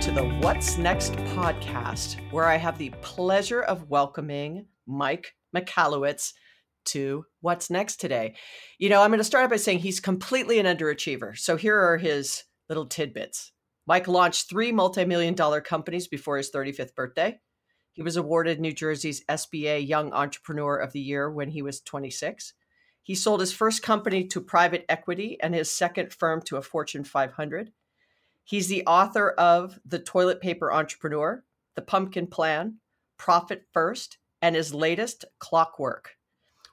to the What's Next podcast, where I have the pleasure of welcoming Mike Michalowicz to What's Next today. You know, I'm going to start out by saying he's completely an underachiever. So here are his little tidbits. Mike launched three multi million dollar companies before his 35th birthday. He was awarded New Jersey's SBA Young Entrepreneur of the Year when he was 26. He sold his first company to private equity and his second firm to a Fortune 500. He's the author of The Toilet Paper Entrepreneur, The Pumpkin Plan, Profit First, and his latest, Clockwork,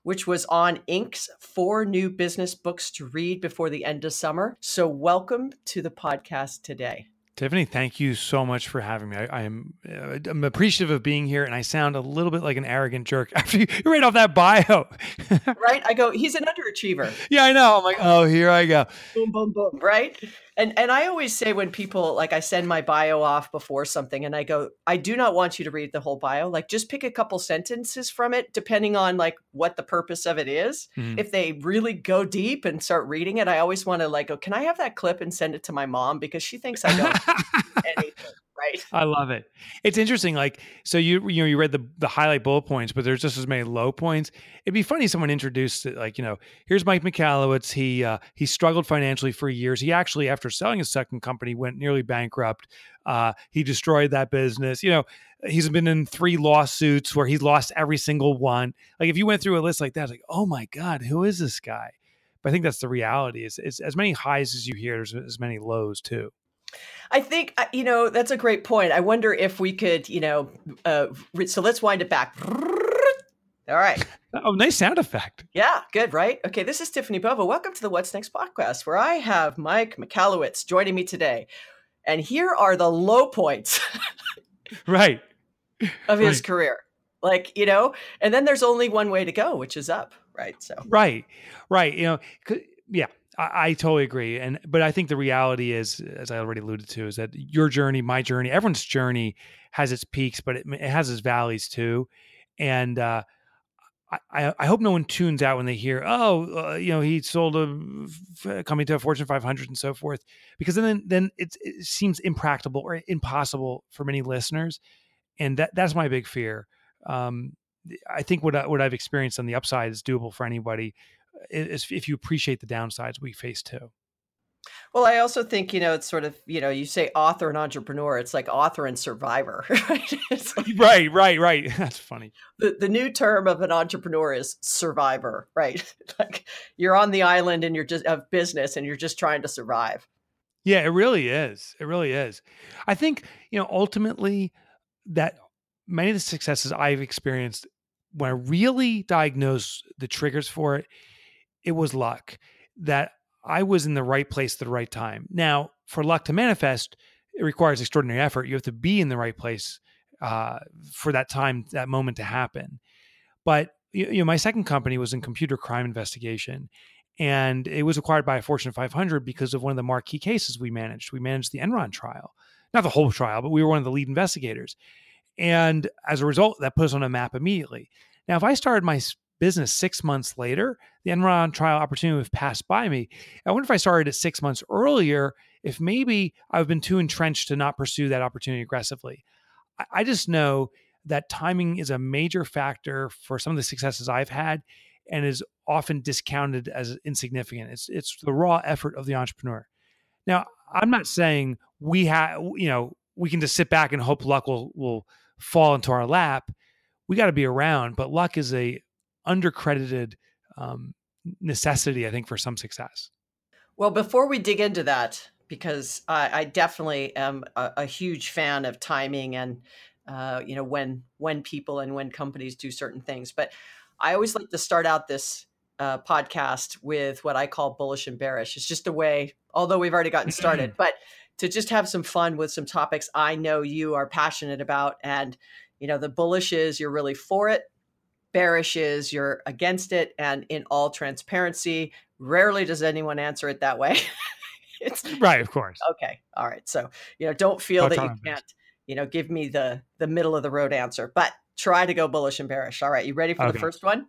which was on Inc.'s four new business books to read before the end of summer. So, welcome to the podcast today. Tiffani, thank you so much for having me. I, am I'm, I'm appreciative of being here, and I sound a little bit like an arrogant jerk after you, you read off that bio. right? I go, he's an underachiever. Yeah, I know. I'm like, oh, here I go. Boom, boom, boom. Right? And and I always say when people like I send my bio off before something, and I go, I do not want you to read the whole bio. Like, just pick a couple sentences from it, depending on like what the purpose of it is. Mm-hmm. If they really go deep and start reading it, I always want to like, go, can I have that clip and send it to my mom because she thinks I know anything right? I love it. It's interesting. Like, so you you know you read the the highlight bullet points, but there's just as many low points. It'd be funny if someone introduced it, like you know, here's Mike Michalowicz. He uh, he struggled financially for years. He actually, after selling his second company, went nearly bankrupt. Uh, he destroyed that business. You know, he's been in three lawsuits where he's lost every single one. Like, if you went through a list like that, like, oh my god, who is this guy? But I think that's the reality. Is it's as many highs as you hear, there's as many lows too. I think uh, you know that's a great point. I wonder if we could, you know, uh, so let's wind it back. All right. Oh, nice sound effect. Yeah, good, right? Okay, this is Tiffani Bova. Welcome to the What's Next podcast, where I have Mike Michalowicz joining me today, and here are the low points. right. Of his right. career, like you know, and then there's only one way to go, which is up, right? So. Right, right. You know, yeah I, I, totally agree. And but I think the reality is, as I already alluded to, is that your journey, my journey, everyone's journey has its peaks, but it, it has its valleys too. And uh, I, I hope no one tunes out when they hear, oh, uh, you know, he sold a company to a Fortune 500 and so forth, because then then it seems impractical or impossible for many listeners, and that that's my big fear. Um, I think what I, what I've experienced on the upside is doable for anybody if you appreciate the downsides we face too. Well, I also think, you know, it's sort of, you know, you say author and entrepreneur, it's like author and survivor, right? Like, right, right, right. That's funny. The, the new term of an entrepreneur is survivor, right? like you're on the island and you're just of business and you're just trying to survive. Yeah, it really is. It really is. I think, you know, ultimately that many of the successes I've experienced when I really diagnose the triggers for it it was luck that I was in the right place at the right time. Now, for luck to manifest, it requires extraordinary effort. You have to be in the right place uh, for that time, that moment to happen. But you know, my second company was in computer crime investigation, and it was acquired by a Fortune 500 because of one of the marquee cases we managed. We managed the Enron trial, not the whole trial, but we were one of the lead investigators. And as a result, that put us on a map immediately. Now, if I started my business six months later, the Enron trial opportunity would have passed by me. I wonder if I started it six months earlier, if maybe I've been too entrenched to not pursue that opportunity aggressively. I just know that timing is a major factor for some of the successes I've had and is often discounted as insignificant. It's it's the raw effort of the entrepreneur. Now, I'm not saying we have, you know, we can just sit back and hope luck will will fall into our lap. We got to be around, but luck is a undercredited um, necessity, I think, for some success. Well, before we dig into that, because I, I definitely am a, a, huge fan of timing and uh, you know when when people and when companies do certain things, but I always like to start out this uh, podcast with what I call bullish and bearish. It's just a way, although we've already gotten started, but to just have some fun with some topics I know you are passionate about. And, you know, the bullish is you're really for it bearish is you're against it and in all transparency rarely does anyone answer it that way it's right of course okay all right so you know don't feel that you can't you know give me the the middle of the road answer but try to go bullish and bearish all right you ready for okay. the first one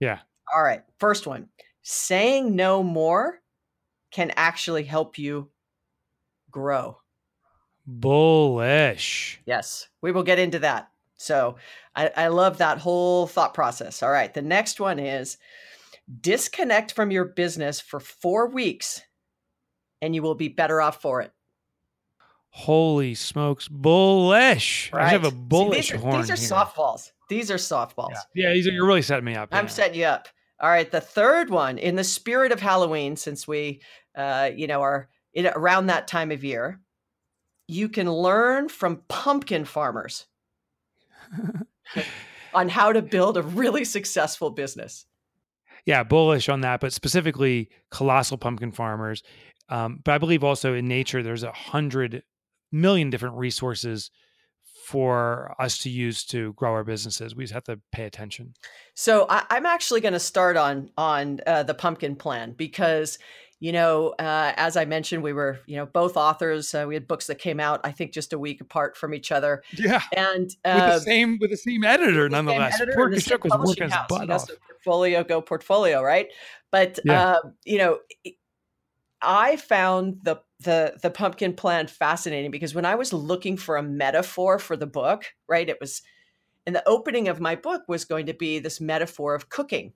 yeah all right first one saying no more can actually help you grow. Bullish. Yes, we will get into that. So I, I love that whole thought process. All right. The next one is disconnect from your business for four weeks and you will be better off for it. Holy smokes, bullish! Right. I have a bullish See, these are, horn. These are here. softballs. These are softballs. Yeah, yeah these are, you're really setting me up. I'm setting you up. All right, the third one, in the spirit of Halloween, since we, uh, you know, are in, around that time of year, you can learn from pumpkin farmers on how to build a really successful business. Yeah, bullish on that, but specifically colossal pumpkin farmers. Um, but I believe also in nature, there's a hundred million different resources for us to use to grow our businesses. We just have to pay attention. So I, am actually going to start on on uh, the pumpkin plan because you know, uh, as I mentioned, we were, you know, both authors. Uh, we had books that came out, I think, just a week apart from each other. Yeah, and uh, with the um, same with the same editor, nonetheless. Editor Poor was working his butt off. portfolio go portfolio, right? But yeah. Uh, you know, I found the the the pumpkin plan fascinating because when I was looking for a metaphor for the book, right, it was, and the opening of my book was going to be this metaphor of cooking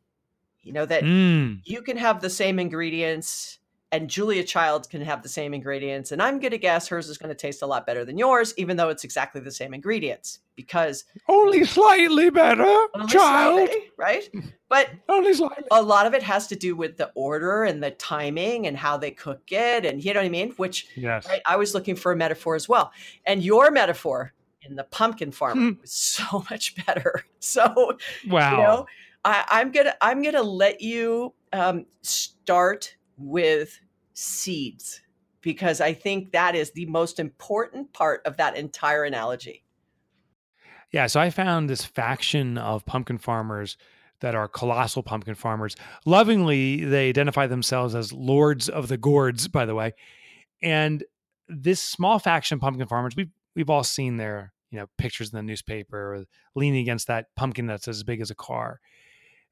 you know that mm. you can have the same ingredients and Julia Child can have the same ingredients and I'm going to guess hers is going to taste a lot better than yours even though it's exactly the same ingredients because only slightly better only child. slightly, right? But only slightly. a lot of it has to do with the order and the timing and how they cook it and you know what I mean? Which yes. Right, I was looking for a metaphor as well and your metaphor in the pumpkin farm hmm. was so much better. So wow you know I, am gonna I'm gonna let you um, start with seeds because I think that is the most important part of that entire analogy. Yeah, so I found this faction of pumpkin farmers that are colossal pumpkin farmers. Lovingly, they identify themselves as lords of the gourds, by the way. And this small faction of pumpkin farmers, we've we've all seen their you know pictures in the newspaper leaning against that pumpkin that's as big as a car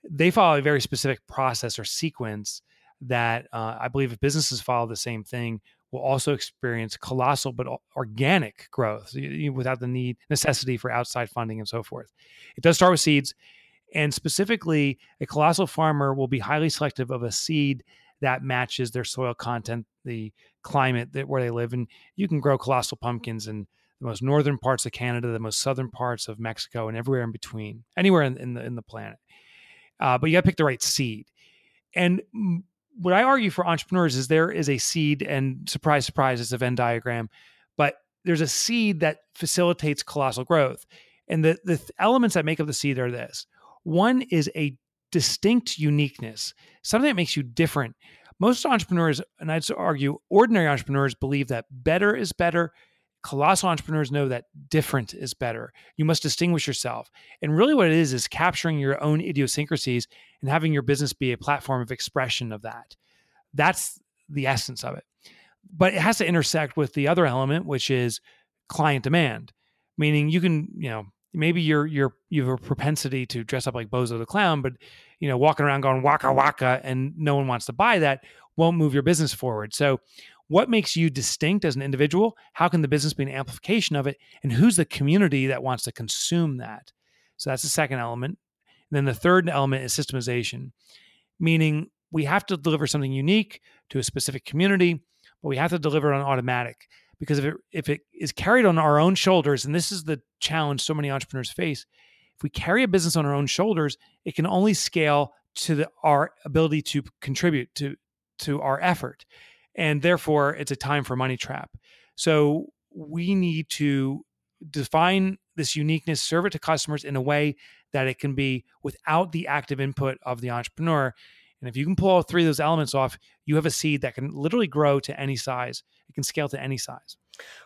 they follow a very specific process or sequence that uh, I believe if businesses follow the same thing, will also experience colossal but organic growth without the need necessity for outside funding and so forth. It does start with seeds, and specifically, a colossal farmer will be highly selective of a seed that matches their soil content, the climate that where they live, and you can grow colossal pumpkins in the most northern parts of Canada, the most southern parts of Mexico, and everywhere in between, anywhere in, in the in the planet uh, but you got to pick the right seed. And what I argue for entrepreneurs is there is a seed, and surprise, surprise, it's a Venn diagram, but there's a seed that facilitates colossal growth. And the, the elements that make up the seed are this one is a distinct uniqueness, something that makes you different. Most entrepreneurs, and I'd argue ordinary entrepreneurs, believe that better is better, colossal entrepreneurs know that different is better. You must distinguish yourself. And really, what it is, is capturing your own idiosyncrasies and having your business be a platform of expression of that. That's the essence of it. But it has to intersect with the other element, which is client demand, meaning you can, you know, maybe you're you're you have a propensity to dress up like Bozo the clown, but you know, walking around going waka waka and no one wants to buy that won't move your business forward. So what makes you distinct as an individual? How can the business be an amplification of it? And who's the community that wants to consume that? So that's the second element. And then the third element is systemization, meaning we have to deliver something unique to a specific community, but we have to deliver it on automatic. Because if it, if it is carried on our own shoulders, and this is the challenge so many entrepreneurs face, if we carry a business on our own shoulders, it can only scale to the, our ability to contribute to to our effort and therefore it's a time for money trap. So we need to define this uniqueness, serve it to customers in a way that it can be without the active input of the entrepreneur. And if you can pull all three of those elements off, you have a seed that can literally grow to any size. It can scale to any size.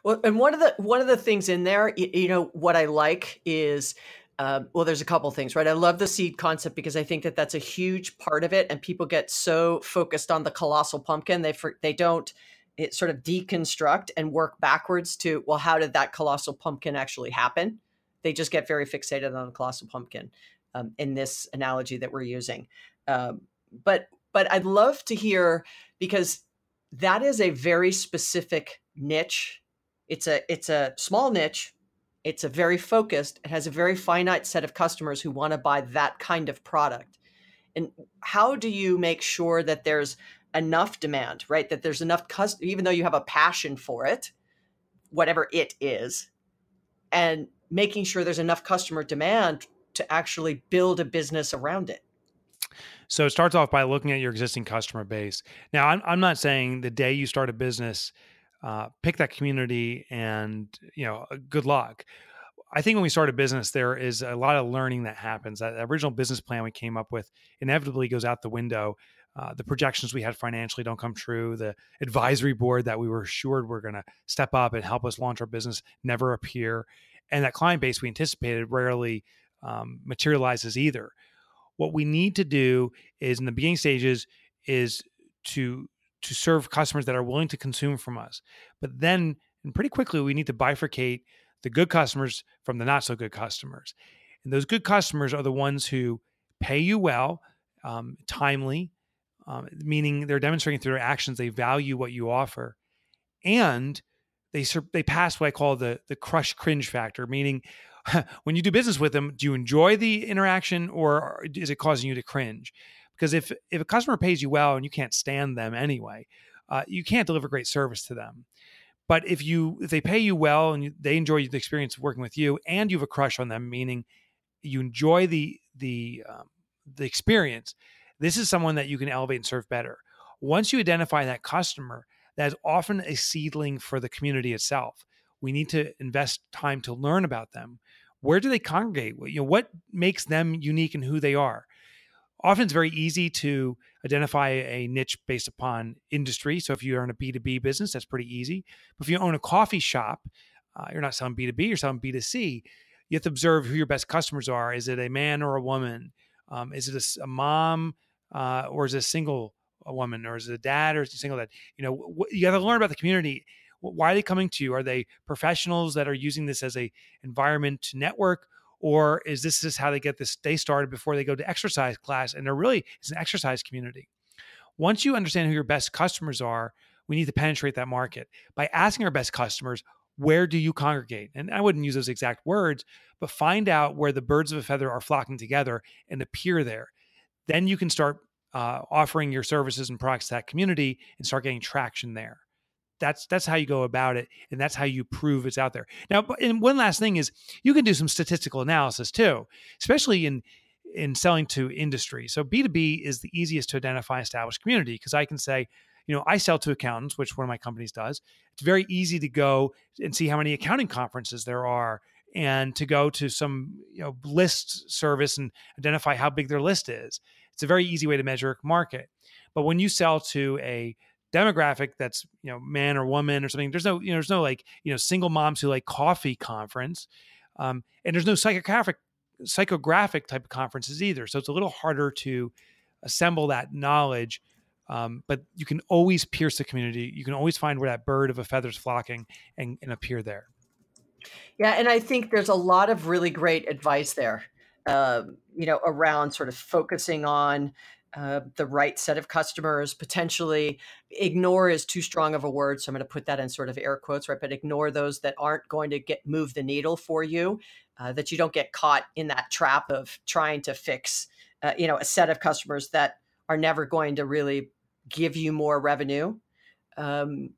Well, and one of the one of the things in there, you, you know, what I like is uh, well, there's a couple things, right? I love the seed concept because I think that that's a huge part of it, and people get so focused on the colossal pumpkin they they don't it sort of deconstruct and work backwards to well, how did that colossal pumpkin actually happen? They just get very fixated on the colossal pumpkin um, in this analogy that we're using. Um, but but I'd love to hear because that is a very specific niche. It's a it's a small niche. It's a very focused. It has a very finite set of customers who want to buy that kind of product. And how do you make sure that there's enough demand, right? That there's enough custom, even though you have a passion for it, whatever it is, and making sure there's enough customer demand to actually build a business around it. So it starts off by looking at your existing customer base. Now, I'm, I'm not saying the day you start a business, uh, pick that community and, you know, good luck. I think when we start a business, there is a lot of learning that happens. That original business plan we came up with inevitably goes out the window. Uh, the projections we had financially don't come true. The advisory board that we were assured we're going to step up and help us launch our business never appear. And that client base we anticipated rarely um, materializes either. What we need to do is in the beginning stages is to to serve customers that are willing to consume from us. But then and pretty quickly we need to bifurcate the good customers from the not so good customers. And those good customers are the ones who pay you well, um, timely, um, meaning they're demonstrating through their actions they value what you offer, and they they pass what I call the the crush cringe factor, meaning when you do business with them, do you enjoy the interaction or is it causing you to cringe? Because if if a customer pays you well and you can't stand them anyway, uh, you can't deliver great service to them. But if you if they pay you well and you, they enjoy the experience of working with you, and you have a crush on them, meaning you enjoy the the um, the experience, this is someone that you can elevate and serve better. Once you identify that customer, that is often a seedling for the community itself. We need to invest time to learn about them. Where do they congregate? You know, what makes them unique and who they are? Often it's very easy to identify a niche based upon industry. So if you're in a B2B business, that's pretty easy. But if you own a coffee shop, uh, you're not selling B2B, you're selling B2C. You have to observe who your best customers are. Is it a man or a woman? Um, is it a, a mom uh, or is it a single a woman or is it a dad or is it a single dad? You know, wh- you got to learn about the community. Why are they coming to you? Are they professionals that are using this as a environment to network? Or is this just how they get this day started before they go to exercise class and they're really it's an exercise community. Once you understand who your best customers are we need to penetrate that market. By asking our best customers where do you congregate? And i wouldn't use those exact words but find out where the birds of a feather are flocking together and appear there. Then you can start uh, offering your services and products to that community and start getting traction there that's that's how you go about it and that's how you prove it's out there. Now and one last thing is you can do some statistical analysis too especially in in selling to industry. So b2b is the easiest to identify established community because i can say you know i sell to accountants which one of my companies does. It's very easy to go and see how many accounting conferences there are and to go to some you know list service and identify how big their list is. It's a very easy way to measure a market. But when you sell to a demographic that's you know man or woman or something there's no you know there's no like you know single moms who like coffee conference um, and there's no psychographic psychographic type of conferences either so it's a little harder to assemble that knowledge um, but you can always pierce the community you can always find where that bird of a feather's flocking and, and appear there. Yeah and i think there's a lot of really great advice there uh, you know around sort of focusing on uh, the right set of customers, potentially ignore is too strong of a word. So I'm going to put that in sort of air quotes, right? But ignore those that aren't going to get move the needle for you, uh, that you don't get caught in that trap of trying to fix, uh, you know, a set of customers that are never going to really give you more revenue. Um,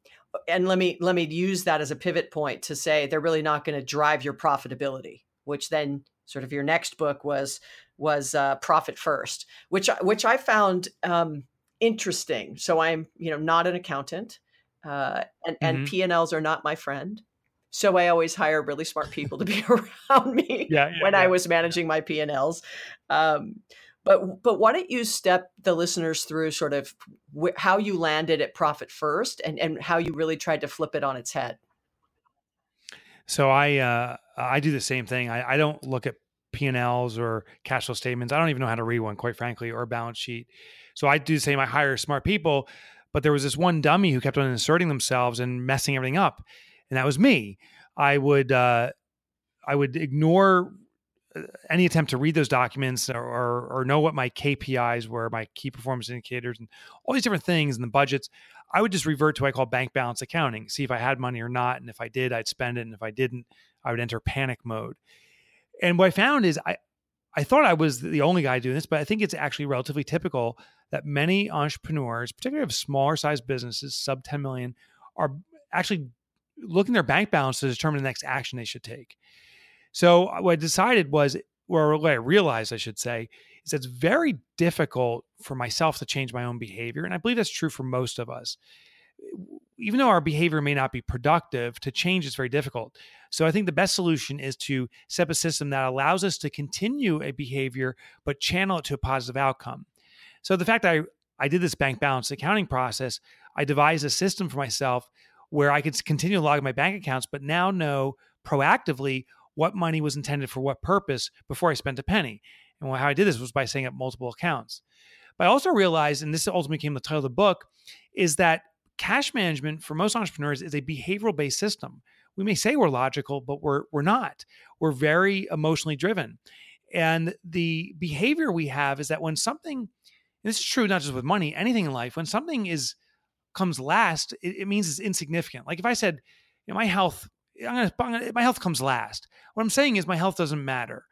and let me let me use that as a pivot point to say they're really not going to drive your profitability, which then sort of your next book was was uh, profit first, which which I found um, interesting. So I'm you know not an accountant, uh, and mm-hmm. and P and Ls are not my friend. So I always hire really smart people to be around me yeah, yeah, when yeah. I was managing my P and Ls. Um, but but why don't you step the listeners through sort of wh- how you landed at profit first and and how you really tried to flip it on its head. So I uh, I do the same thing. I, I don't look at P&Ls or cash flow statements. I don't even know how to read one, quite frankly, or a balance sheet. So I do the same. I hire smart people, but there was this one dummy who kept on inserting themselves and messing everything up, and that was me. I would uh, I would ignore uh, any attempt to read those documents or, or, or know what my KPIs were, my key performance indicators, and all these different things and the budgets. I would just revert to what I call bank balance accounting, see if I had money or not. And if I did, I'd spend it. And if I didn't, I would enter panic mode. And what I found is I, I thought I was the only guy doing this, but I think it's actually relatively typical that many entrepreneurs, particularly of smaller sized businesses, sub 10 million, are actually looking their bank balance to determine the next action they should take. So uh, what I decided was, or what I realized, I should say, is that it's very difficult for myself to change my own behavior. And I believe that's true for most of us. Even though our behavior may not be productive, to change is very difficult. So I think the best solution is to set up a system that allows us to continue a behavior, but channel it to a positive outcome. So the fact that I, I did this bank balance accounting process, I devised a system for myself where I could continue to log my bank accounts, but now know proactively what money was intended for what purpose before I spent a penny. And how I did this was by setting up multiple accounts. But I also realized, and this ultimately became the title of the book, is that cash management for most entrepreneurs is a behavioral based system. We may say we're logical, but we're we're not. We're very emotionally driven. And the behavior we have is that when something, this is true not just with money, anything in life, when something is comes last, it, it means it's insignificant. Like if I said, you know, my health, I'm gonna, I'm gonna, my health comes last. What I'm saying is my health doesn't matter.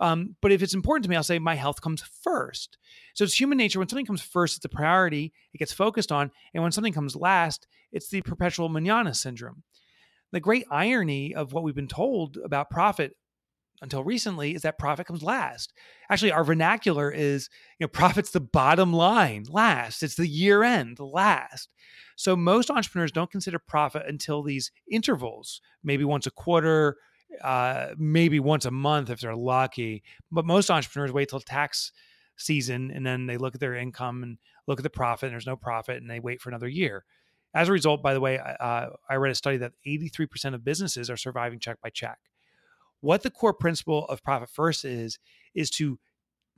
Um, but if it's important to me, I'll say my health comes first. So it's human nature. When something comes first, it's a priority, it gets focused on. And when something comes last, it's the perpetual manana syndrome. The great irony of what we've been told about profit until recently is that profit comes last. Actually, our vernacular is, you know, profit's the bottom line last. It's the year end last. So most entrepreneurs don't consider profit until these intervals, maybe once a quarter, uh, maybe once a month if they're lucky. But most entrepreneurs wait till tax season and then they look at their income and look at the profit and there's no profit and they wait for another year. As a result, by the way, uh, I read a study that 83% of businesses are surviving check by check. What the core principle of Profit First is, is to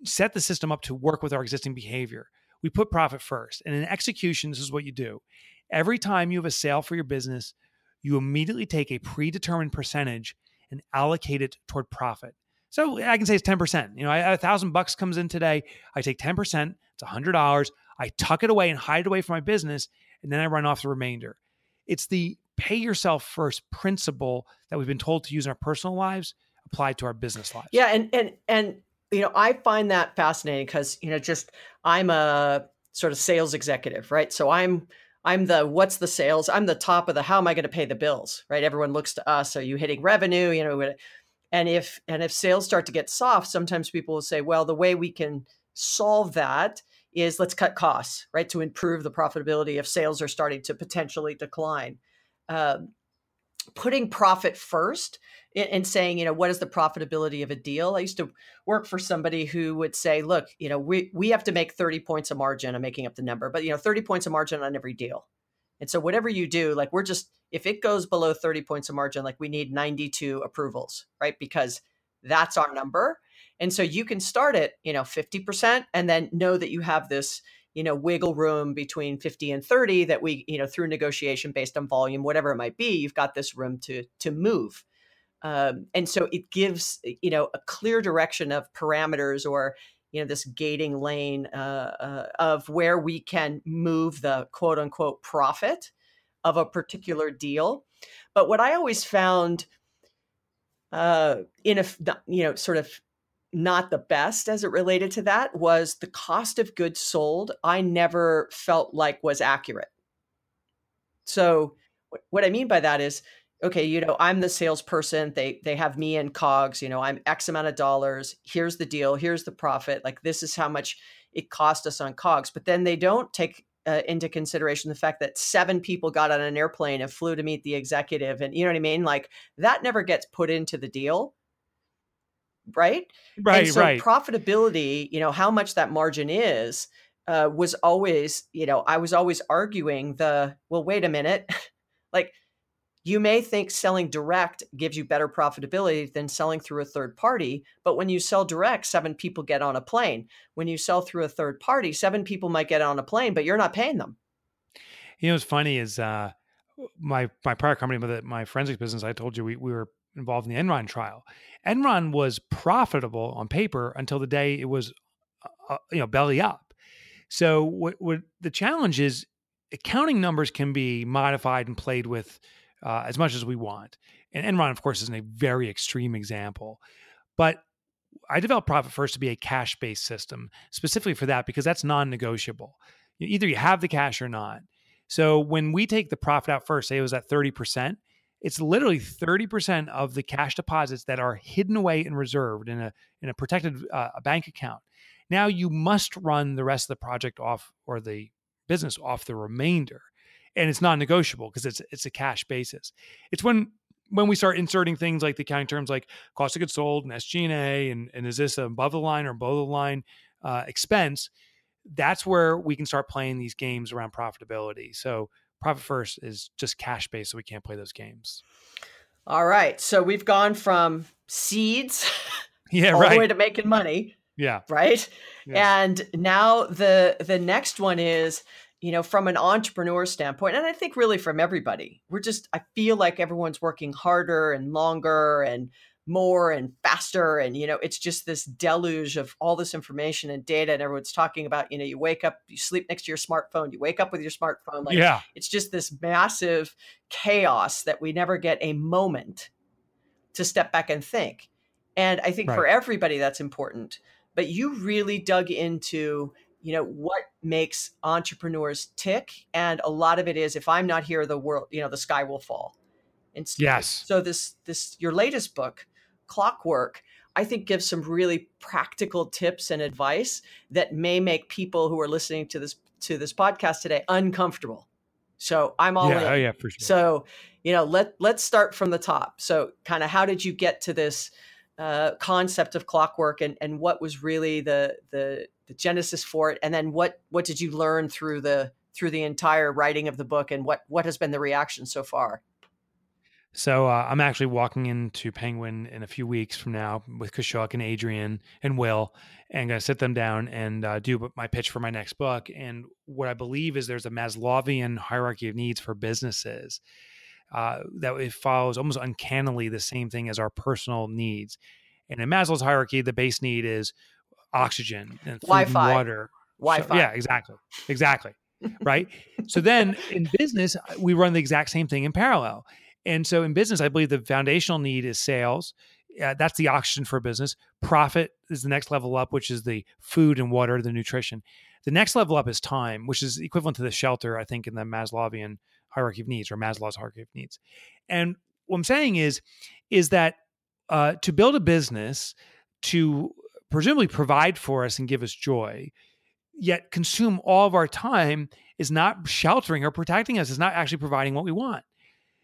set the system up to work with our existing behavior. We put profit first. And in execution, this is what you do. Every time you have a sale for your business, you immediately take a predetermined percentage and allocate it toward profit. So I can say it's 10%. You know, a thousand bucks comes in today. I take 10%, it's $100. I tuck it away and hide it away from my business, and then I run off the remainder. It's the pay yourself first principle that we've been told to use in our personal lives applied to our business lives. Yeah. And, and, and, you know, I find that fascinating because, you know, just I'm a sort of sales executive, right? So I'm, I'm the what's the sales? I'm the top of the how am I going to pay the bills, right? Everyone looks to us. Are you hitting revenue? You know, and if and if sales start to get soft, sometimes people will say, well, the way we can solve that is let's cut costs, right, to improve the profitability if sales are starting to potentially decline. Um, putting profit first and saying, you know, what is the profitability of a deal? I used to work for somebody who would say, look, you know, we we have to make 30 points of margin. I'm making up the number, but you know, 30 points of margin on every deal. And so whatever you do, like we're just if it goes below 30 points of margin, like we need 92 approvals, right? Because that's our number. And so you can start at, you know, 50% and then know that you have this, you know, wiggle room between 50 and 30 that we, you know, through negotiation based on volume, whatever it might be, you've got this room to to move. Um, and so it gives you know a clear direction of parameters or you know this gating lane uh, uh, of where we can move the quote unquote profit of a particular deal but what i always found uh, in a you know sort of not the best as it related to that was the cost of goods sold i never felt like was accurate so what i mean by that is okay, you know, I'm the salesperson. They they have me in cogs, you know, I'm X amount of dollars. Here's the deal. Here's the profit. Like this is how much it cost us on cogs. But then they don't take uh, into consideration the fact that seven people got on an airplane and flew to meet the executive, and you know what I mean. Like that never gets put into the deal, right? Right. And so right. Profitability, you know, how much that margin is. Uh, was always, you know, I was always arguing the, well, wait a minute, like you may think selling direct gives you better profitability than selling through a third party, but when you sell direct, seven people get on a plane. When you sell through a third party, seven people might get on a plane, but you're not paying them. You know what's funny is uh, my my prior company, my forensics business. I told you we, we were involved in the Enron trial. Enron was profitable on paper until the day it was, uh, uh you know, belly up. So what, what the challenge is accounting numbers can be modified and played with uh, as much as we want. And Enron, of course, is a very extreme example. But I developed Profit First to be a cash based system specifically for that because that's non negotiable. Either you have the cash or not. So when we take the profit out first, say it was at 30%, it's literally 30% of the cash deposits that are hidden away and reserved in a, in a protected uh, a bank account. Now you must run the rest of the project off or the business off the remainder. And it's non negotiable because it's, it's a cash basis. It's when when we start inserting things like the accounting terms like cost of goods sold and SG&A and, and is this above the line or below the line uh, expense, that's where we can start playing these games around profitability. So profit first is just cash based, so we can't play those games. All right. So we've gone from seeds yeah, all right. the way to making money. Yeah. Right. Yeah. And now the the next one is you know, from an entrepreneur standpoint, and I think really from everybody, we're just, I feel like everyone's working harder and longer and more and faster. And, you know, it's just this deluge of all this information and data. And everyone's talking about, you know, you wake up, you sleep next to your smartphone, you wake up with your smartphone. Like, yeah. it's just this massive chaos that we never get a moment to step back and think. And I think Right. for everybody, that's important. But you really dug into you know what makes entrepreneurs tick and a lot of it is if i'm not here the world you know the sky will fall and Yes. so this this your latest book clockwork i think gives some really practical tips and advice that may make people who are listening to this to this podcast today uncomfortable so i'm all yeah. in Oh, yeah, for sure. so, you know, let let's start from the top. So, kind of, how did you get to this uh, concept of clockwork, and and what was really the the the genesis for it, and then what what did you learn through the through the entire writing of the book, and what what has been the reaction so far? So uh, I'm actually walking into Penguin in a few weeks from now with Kaushik and Adrian and Will, and going to sit them down and uh, do my pitch for my next book. And what I believe is there's a Maslowian hierarchy of needs for businesses uh, that it follows almost uncannily the same thing as our personal needs. And in Maslow's hierarchy, the base need is oxygen and Wi-Fi. and water. Wi-Fi. yeah, exactly, exactly. right. So then in business, we run the exact same thing in parallel. And so in business, I believe the foundational need is sales. Uh, that's the oxygen for business. Profit is the next level up, which is the food and water, the nutrition. The next level up is time, which is equivalent to the shelter, I think, in the Maslowian hierarchy of needs or Maslow's hierarchy of needs. And what I'm saying is, is that uh, to build a business to presumably provide for us and give us joy, yet consume all of our time is not sheltering or protecting us, is not actually providing what we want.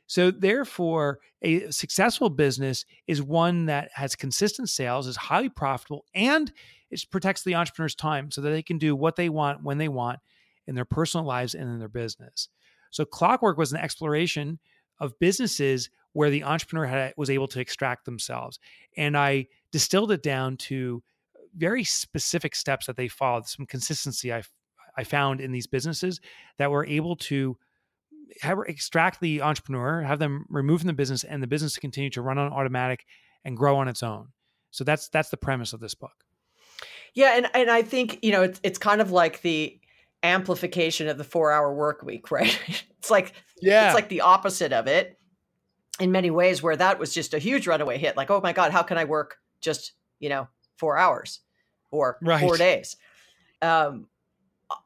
So, therefore, a successful business is one that has consistent sales, is highly profitable, and it protects the entrepreneur's time so that they can do what they want when they want in their personal lives and in their business. So, Clockwork was an exploration of businesses where the entrepreneur had, was able to extract themselves. And I distilled it down to very specific steps that they followed, some consistency I, I found in these businesses that were able to have, extract the entrepreneur, have them remove from the business, and the business to continue to run on automatic and grow on its own. So that's that's the premise of this book. Yeah, and and I think you know it's it's kind of like the amplification of the four hour work week, right? it's like Yeah. it's like the opposite of it in many ways where that was just a huge runaway hit like oh my god how can i work just you know four hours or four days um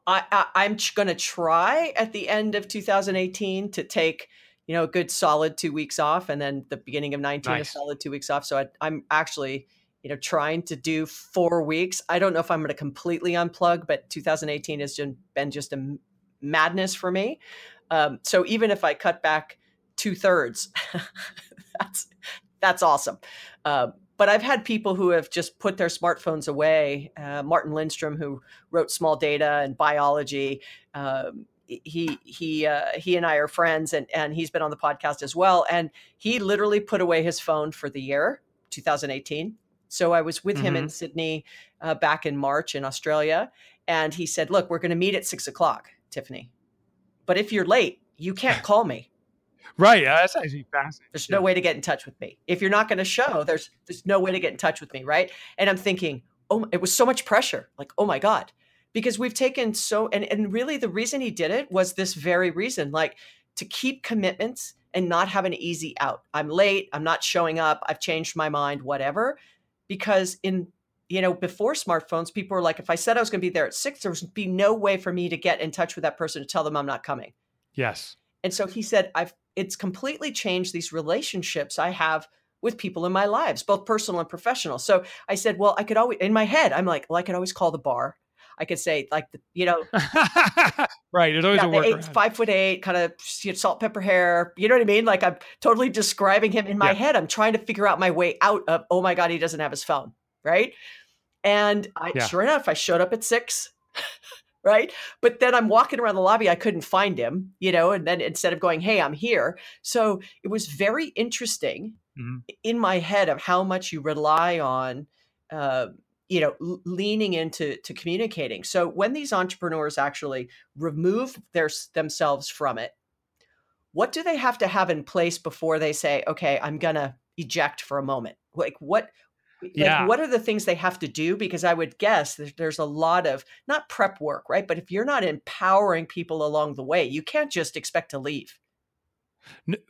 i, I i'm going to try at the end of 2018 to take you know a good solid two weeks off and then the beginning of 19 a solid two weeks off. So I, i'm actually you know trying to do four weeks. I don't know if i'm going to completely unplug but 2018 has just been just a madness for me. Um, so even if I cut back two thirds, that's that's awesome. Uh, but I've had people who have just put their smartphones away. Uh, Martin Lindstrom, who wrote Small Data and Buyology, um, he he uh, he and I are friends, and and he's been on the podcast as well. And he literally put away his phone for the year 2018. So I was with him in Sydney uh, back in March in Australia, and he said, "Look, we're going to meet at six o'clock, Tiffani." But if you're late, you can't call me. Right. Yeah, that's actually fascinating. There's Yeah. no way to get in touch with me. If you're not going to show, there's there's no way to get in touch with me, right? And I'm thinking, oh, it was so much pressure. Like, oh my god, because we've taken so and and really the reason he did it was this very reason like to keep commitments and not have an easy out i'm late i'm not showing up i've changed my mind whatever because in you know before smartphones people were like if i said i was going to be there at six there would be no way for me to get in touch with that person to tell them i'm not coming yes and so he said i've it's completely changed these relationships i have with people in my lives both personal and professional so i said well i could always in my head i'm like well i could always call the bar I could say like you know, right. There's always yeah, a eight, five foot eight, kind of salt pepper hair. You know what I mean? Like I'm totally describing him in my yeah. head. I'm trying to figure out my way out of. Oh my god, he doesn't have his phone, right? And I, yeah. sure enough, I showed up at six. right? But then I'm walking around the lobby, I couldn't find him, you know, and then instead of going, hey, I'm here. So it was very interesting mm-hmm. in my head of how much you rely on uh, you know leaning into to communicating so when these entrepreneurs actually remove their themselves from it what do they have to have in place before they say okay i'm gonna eject for a moment like what yeah. Like, what are the things they have to do because i would guess that there's a lot of not prep work right but if you're not empowering people along the way you can't just expect to leave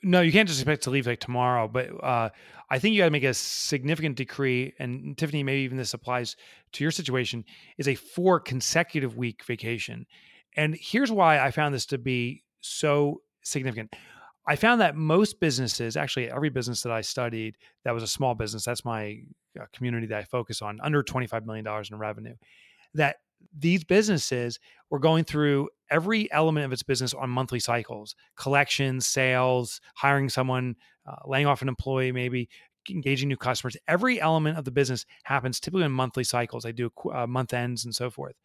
no, you can't just expect to leave like tomorrow. But uh, I think you got to make a significant decree. And Tiffani, maybe even this applies to your situation: is a four consecutive week vacation. And here's why I found this to be so significant. I found that most businesses, actually every business that I studied that was a small business, that's my uh, community that I focus on, under $25 million in revenue, that these businesses were going through every element of its business on monthly cycles collections, sales, hiring someone, uh, laying off an employee, maybe engaging new customers. Every element of the business happens typically in monthly cycles. They do uh, month ends and so forth.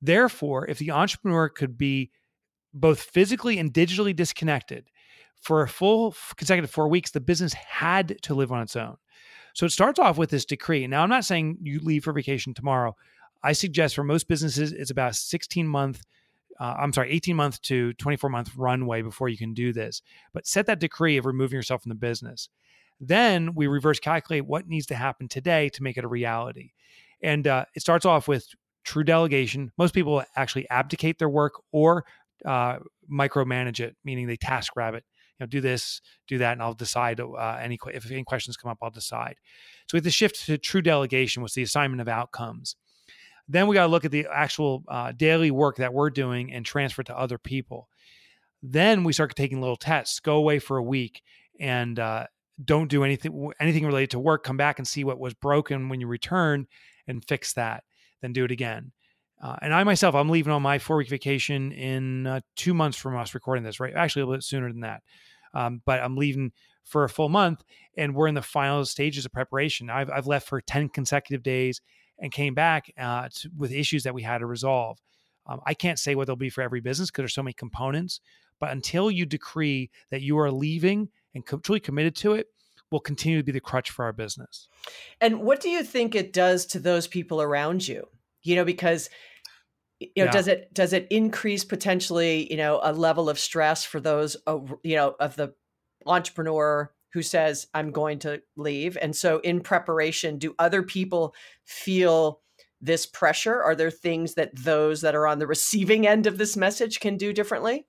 Therefore, if the entrepreneur could be both physically and digitally disconnected for a full consecutive four weeks, the business had to live on its own. So it starts off with this decree. Now, I'm not saying you leave for vacation tomorrow. I suggest for most businesses, it's about 16 month, uh, I'm sorry, 18 month to 24 month runway before you can do this. But set that decree of removing yourself from the business. Then we reverse calculate what needs to happen today to make it a reality. And uh, it starts off with true delegation. Most people actually abdicate their work or uh, micromanage it, meaning they task rabbit. You know, do this, do that, and I'll decide uh, any if any questions come up. I'll decide. So we have to shift to true delegation, is the assignment of outcomes. Then we got to look at the actual uh, daily work that we're doing and transfer it to other people. Then we start taking little tests. Go away for a week and uh, don't do anything anything related to work. Come back and see what was broken when you return and fix that. Then do it again. Uh, and I myself, I'm leaving on my four week vacation in uh, two months from us recording this, right? Actually, a little bit sooner than that. Um, but I'm leaving for a full month and we're in the final stages of preparation. I've, I've left for 10 consecutive days and came back uh, to, with issues that we had to resolve. Um, I can't say what they'll be for every business because there's so many components. But until you decree that you are leaving and co- truly committed to it, will continue to be the crutch for our business. And what do you think it does to those people around you? You know, because you know, yeah. does it does it increase potentially, you know, a level of stress for those, you know, of the entrepreneur who says i'm going to leave and so in preparation do other people feel this pressure? Are there things that those that are on the receiving end of this message can do differently?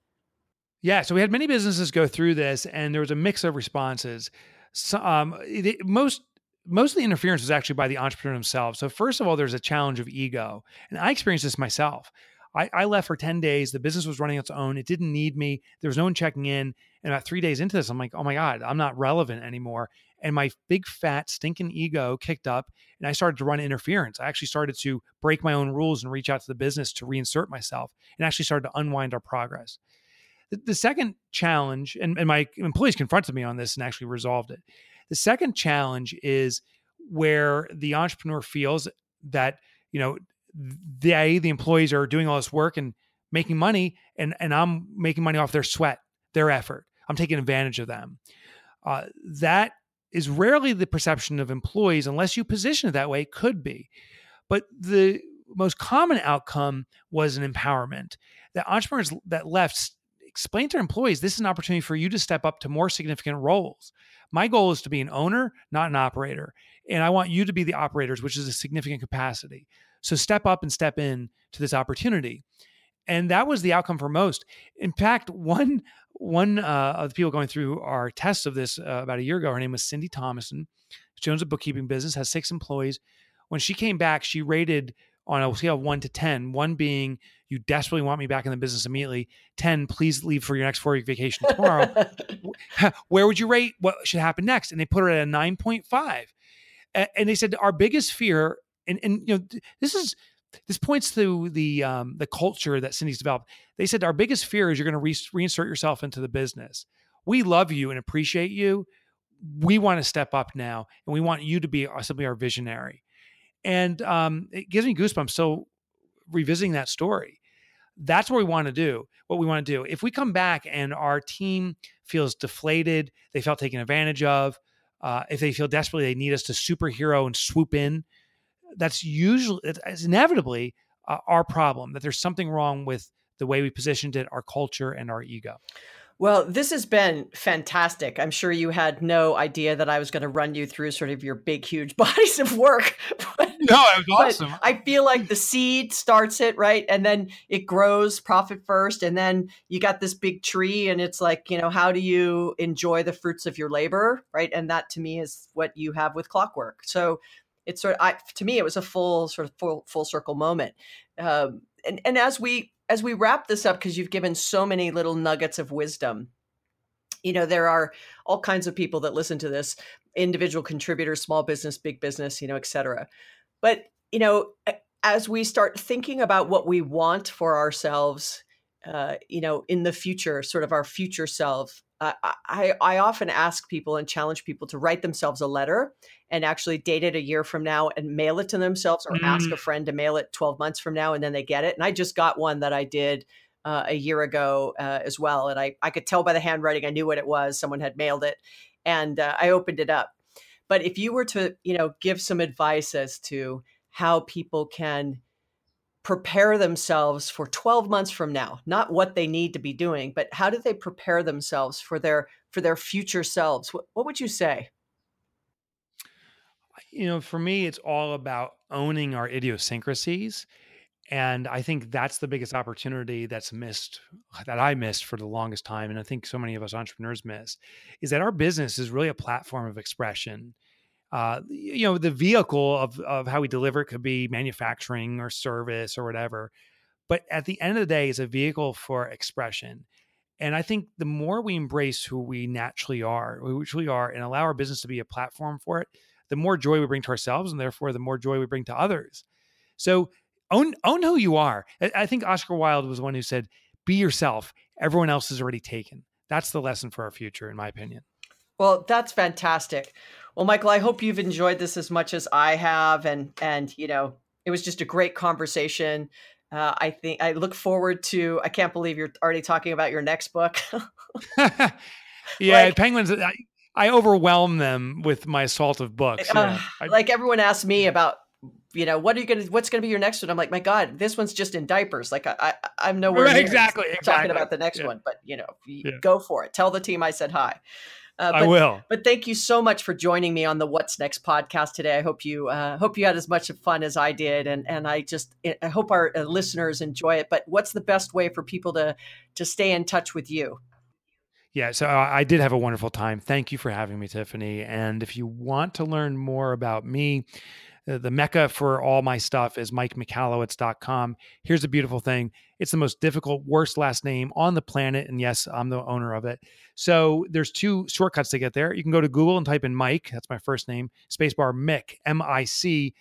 Yeah so we had many businesses go through this and there was a mix of responses. So, um, most most of the interference was actually by the entrepreneur themselves. So first of all, there's a challenge of ego, and I experienced this myself. I, I, left for 10 days. The business was running its own. It didn't need me. There was no one checking in. And about three days into this, I'm like, oh my God, I'm not relevant anymore. And my big fat stinking ego kicked up and I started to run interference. I actually started to break my own rules and reach out to the business to reinsert myself and actually started to unwind our progress. The, the second challenge, and, and my employees confronted me on this and actually resolved it. The second challenge is where the entrepreneur feels that, you know, they the employees are doing all this work and making money and and i'm making money off their sweat their effort. I'm taking advantage of them. Uh, that is rarely the perception of employees unless you position it that way it could be. But the most common outcome was an empowerment. That entrepreneurs that left explain to employees this is an opportunity for you to step up to more significant roles my goal is to be an owner not an operator and i want you to be the operators which is a significant capacity So step up and step in to this opportunity. And that was the outcome for most. In fact, one one uh, of the people going through our test of this uh, about a year ago, her name was Cyndi Thomason. She owns a bookkeeping business, has six employees. When she came back, she rated on a scale of one to 10, one being you desperately want me back in the business immediately, 10, please leave for your next four week vacation tomorrow. Where would you rate what should happen next? And they put her at a 9.5. And they said, our biggest fear, and, and you know, this is, this points to the um, the culture that Cyndi's developed. They said our biggest fear is you're going to re- reinsert yourself into the business. We love you and appreciate you. We want to step up now, and we want you to be simply our visionary. And um, it gives me goosebumps. So revisiting that story, that's what we want to do. What we want to do. If we come back and our team feels deflated, they felt taken advantage of, uh, if they feel desperately they need us to superhero and swoop in, that's usually it's inevitably uh, our problem. That there's something wrong with the way we positioned it, our culture, and our ego. Well, this has been fantastic. I'm sure you had no idea that I was going to run you through sort of your big, huge bodies of work. but, no, it was awesome. I feel like the seed starts it, right? And then it grows profit first. And then you got this big tree, and it's like, you know, how do you enjoy the fruits of your labor, right? And that to me is what you have with clockwork. So it's sort of, I, to me, it was a full sort of full, full circle moment. Um, and, and as we as we wrap this up, because you've given so many little nuggets of wisdom, you know, there are all kinds of people that listen to this, individual contributors, small business, big business, you know, et cetera. But, you know, as we start thinking about what we want for ourselves, uh, you know, in the future, sort of our future self, uh, I, I often ask people and challenge people to write themselves a letter and actually date it a year from now and mail it to themselves or mm. ask a mm. friend to mail it 12 months from now and then they get it. And I just got one that I did uh, a year ago uh, as well. And I, I could tell by the handwriting, I knew what it was. Someone had mailed it and uh, I opened it up. But if you were to, you know, give some advice as to how people can prepare themselves for 12 months from now not what they need to be doing but how do they prepare themselves for their for their future selves? What, what would you say? You know for me it's all about owning our idiosyncrasies and i think that's the biggest opportunity that's missed that i missed for the longest time and i think so many of us entrepreneurs miss is that our business is really a platform of expression uh, you know, the vehicle of of how we deliver it could be manufacturing or service or whatever. But at the end of the day, it's a vehicle for expression. And I think the more we embrace who we naturally are, which we are, and allow our business to be a platform for it, the more joy we bring to ourselves, and therefore the more joy we bring to others. So own own who you are. I think Oscar Wilde was one who said, "Be yourself. Everyone else is already taken." That's the lesson for our future, in my opinion. Well, that's fantastic. Well, Michael, I hope you've enjoyed this as much as I have, and and you know, it was just a great conversation. Uh, I think I look forward to. I can't believe you're already talking about your next book. yeah, like, penguins. I, I, overwhelm them with my assault of books. Uh, yeah. like everyone asks me about, you know, what are you gonna, what's gonna be your next one? I'm like, my God, this one's just in diapers. Like I, I am nowhere right, exactly, exactly talking about the next yeah. one. But you know, yeah. go for it. Tell the team I said hi. Uh, but, I will. But thank you so much for joining me on the What's Next podcast today. I hope you uh, hope you had as much fun as I did, and and I just I hope our uh, listeners enjoy it. But what's the best way for people to to stay in touch with you? Yeah, so uh, I did have a wonderful time. Thank you for having me, Tiffani. And if you want to learn more about me, the mecca for all my stuff is mikemichalowicz.com. Here's a beautiful thing it's the most difficult, worst last name on the planet. And yes, I'm the owner of it. So there's two shortcuts to get there. You can go to Google and type in Mike, that's my first name, spacebar Mick, M I C.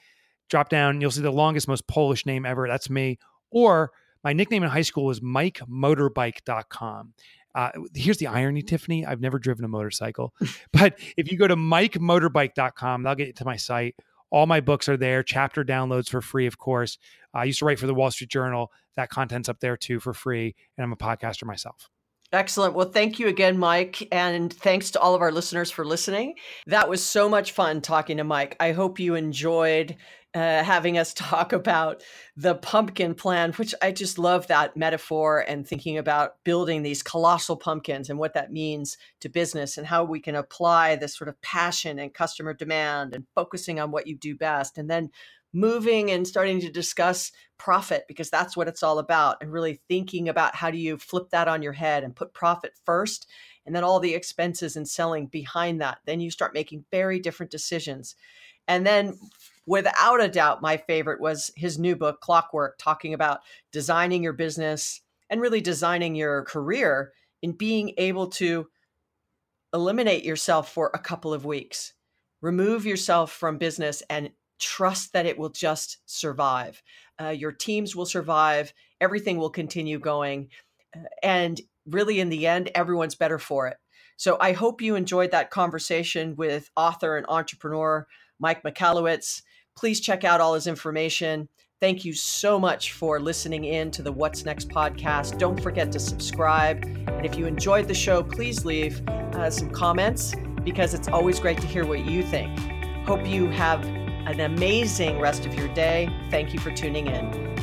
Drop down, you'll see the longest, most Polish name ever. That's me. Or my nickname in high school was MikeMotorbike.com. Uh, here's the irony, Tiffani. I've never driven a motorcycle, but if you go to MikeMotorbike.com, that'll get you to my site all my books are there, chapter downloads for free, of course. I used to write for the Wall Street Journal. That content's up there too for free. And I'm a podcaster myself. Excellent. Well, thank you again, Mike. And thanks to all of our listeners for listening. That was so much fun talking to Mike. I hope you enjoyed uh, having us talk about the pumpkin plan, which I just love that metaphor and thinking about building these colossal pumpkins and what that means to business and how we can apply this sort of passion and customer demand and focusing on what you do best. And then moving and starting to discuss profit because that's what it's all about and really thinking about how do you flip that on your head and put profit first and then all the expenses and selling behind that then you start making very different decisions and then without a doubt my favorite was his new book clockwork talking about designing your business and really designing your career in being able to eliminate yourself for a couple of weeks remove yourself from business and trust that it will just survive. Uh, your teams will survive. Everything will continue going. Uh, and really, in the end, everyone's better for it. So I hope you enjoyed that conversation with author and entrepreneur Mike Michalowicz. Please check out all his information. Thank you so much for listening in to the What's Next podcast. Don't forget to subscribe. And if you enjoyed the show, please leave uh, some comments because it's always great to hear what you think. Hope you have an amazing rest of your day. Thank you for tuning in.